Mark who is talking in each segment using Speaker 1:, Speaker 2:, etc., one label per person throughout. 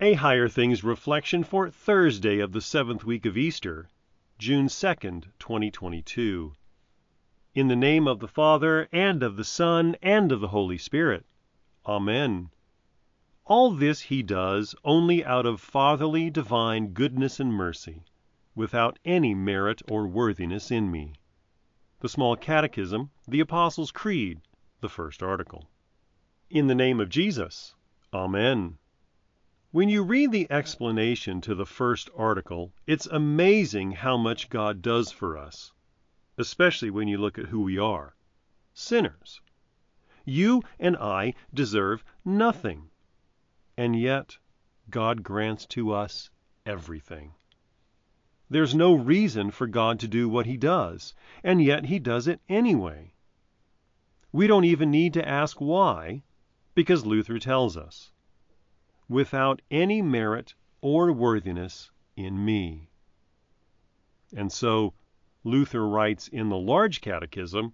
Speaker 1: A Higher Things reflection for Thursday of the seventh week of Easter, June 2nd, 2022. In the name of the Father, and of the Son, and of the Holy Spirit. Amen. All this he does only out of fatherly divine goodness and mercy, without any merit or worthiness in me. The Small Catechism, the Apostles' Creed, the first article. In the name of Jesus. Amen. When you read the explanation to the first article, it's amazing how much God does for us, especially when you look at who we are sinners. You and I deserve nothing, and yet God grants to us everything. There's no reason for God to do what he does, and yet he does it anyway. We don't even need to ask why, because Luther tells us without any merit or worthiness in me. And so, Luther writes in the Large Catechism,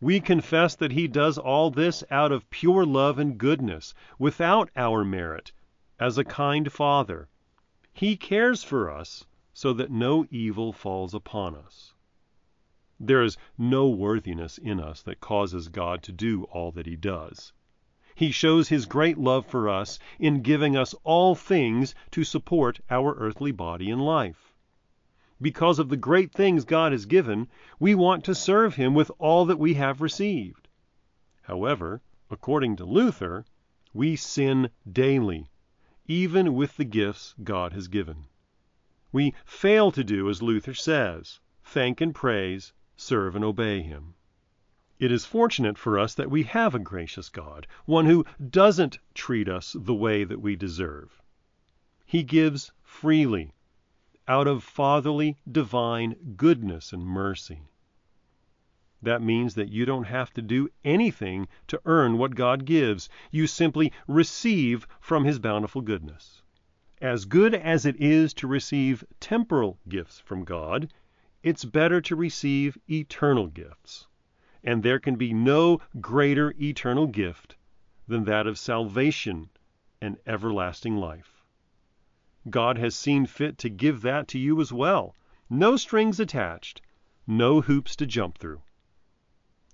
Speaker 1: we confess that he does all this out of pure love and goodness, without our merit, as a kind father. He cares for us so that no evil falls upon us. There is no worthiness in us that causes God to do all that he does. He shows his great love for us in giving us all things to support our earthly body and life. Because of the great things God has given, we want to serve him with all that we have received. However, according to Luther, we sin daily, even with the gifts God has given. We fail to do as Luther says thank and praise, serve and obey him. It is fortunate for us that we have a gracious God, one who doesn't treat us the way that we deserve. He gives freely, out of fatherly, divine goodness and mercy. That means that you don't have to do anything to earn what God gives. You simply receive from His bountiful goodness. As good as it is to receive temporal gifts from God, it's better to receive eternal gifts and there can be no greater eternal gift than that of salvation and everlasting life. God has seen fit to give that to you as well. No strings attached, no hoops to jump through.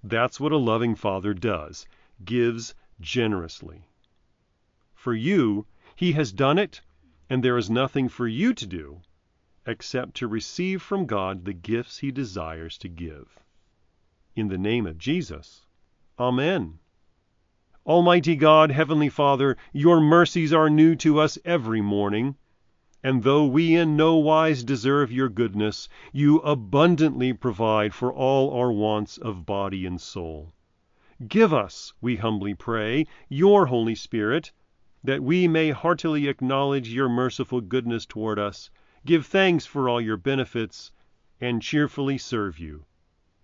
Speaker 1: That's what a loving father does, gives generously. For you, he has done it, and there is nothing for you to do except to receive from God the gifts he desires to give in the name of Jesus. Amen. Almighty God, Heavenly Father, your mercies are new to us every morning. And though we in no wise deserve your goodness, you abundantly provide for all our wants of body and soul. Give us, we humbly pray, your Holy Spirit, that we may heartily acknowledge your merciful goodness toward us, give thanks for all your benefits, and cheerfully serve you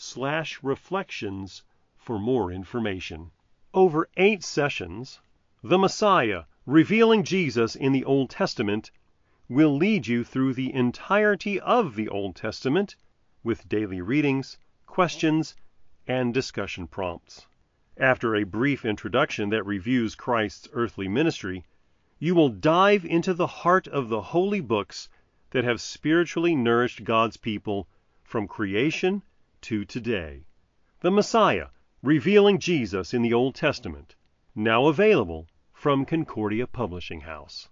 Speaker 1: slash reflections for more information. Over eight sessions, The Messiah, Revealing Jesus in the Old Testament, will lead you through the entirety of the Old Testament with daily readings, questions, and discussion prompts. After a brief introduction that reviews Christ's earthly ministry, you will dive into the heart of the holy books that have spiritually nourished God's people from creation to today. The Messiah, revealing Jesus in the Old Testament, now available from Concordia Publishing House.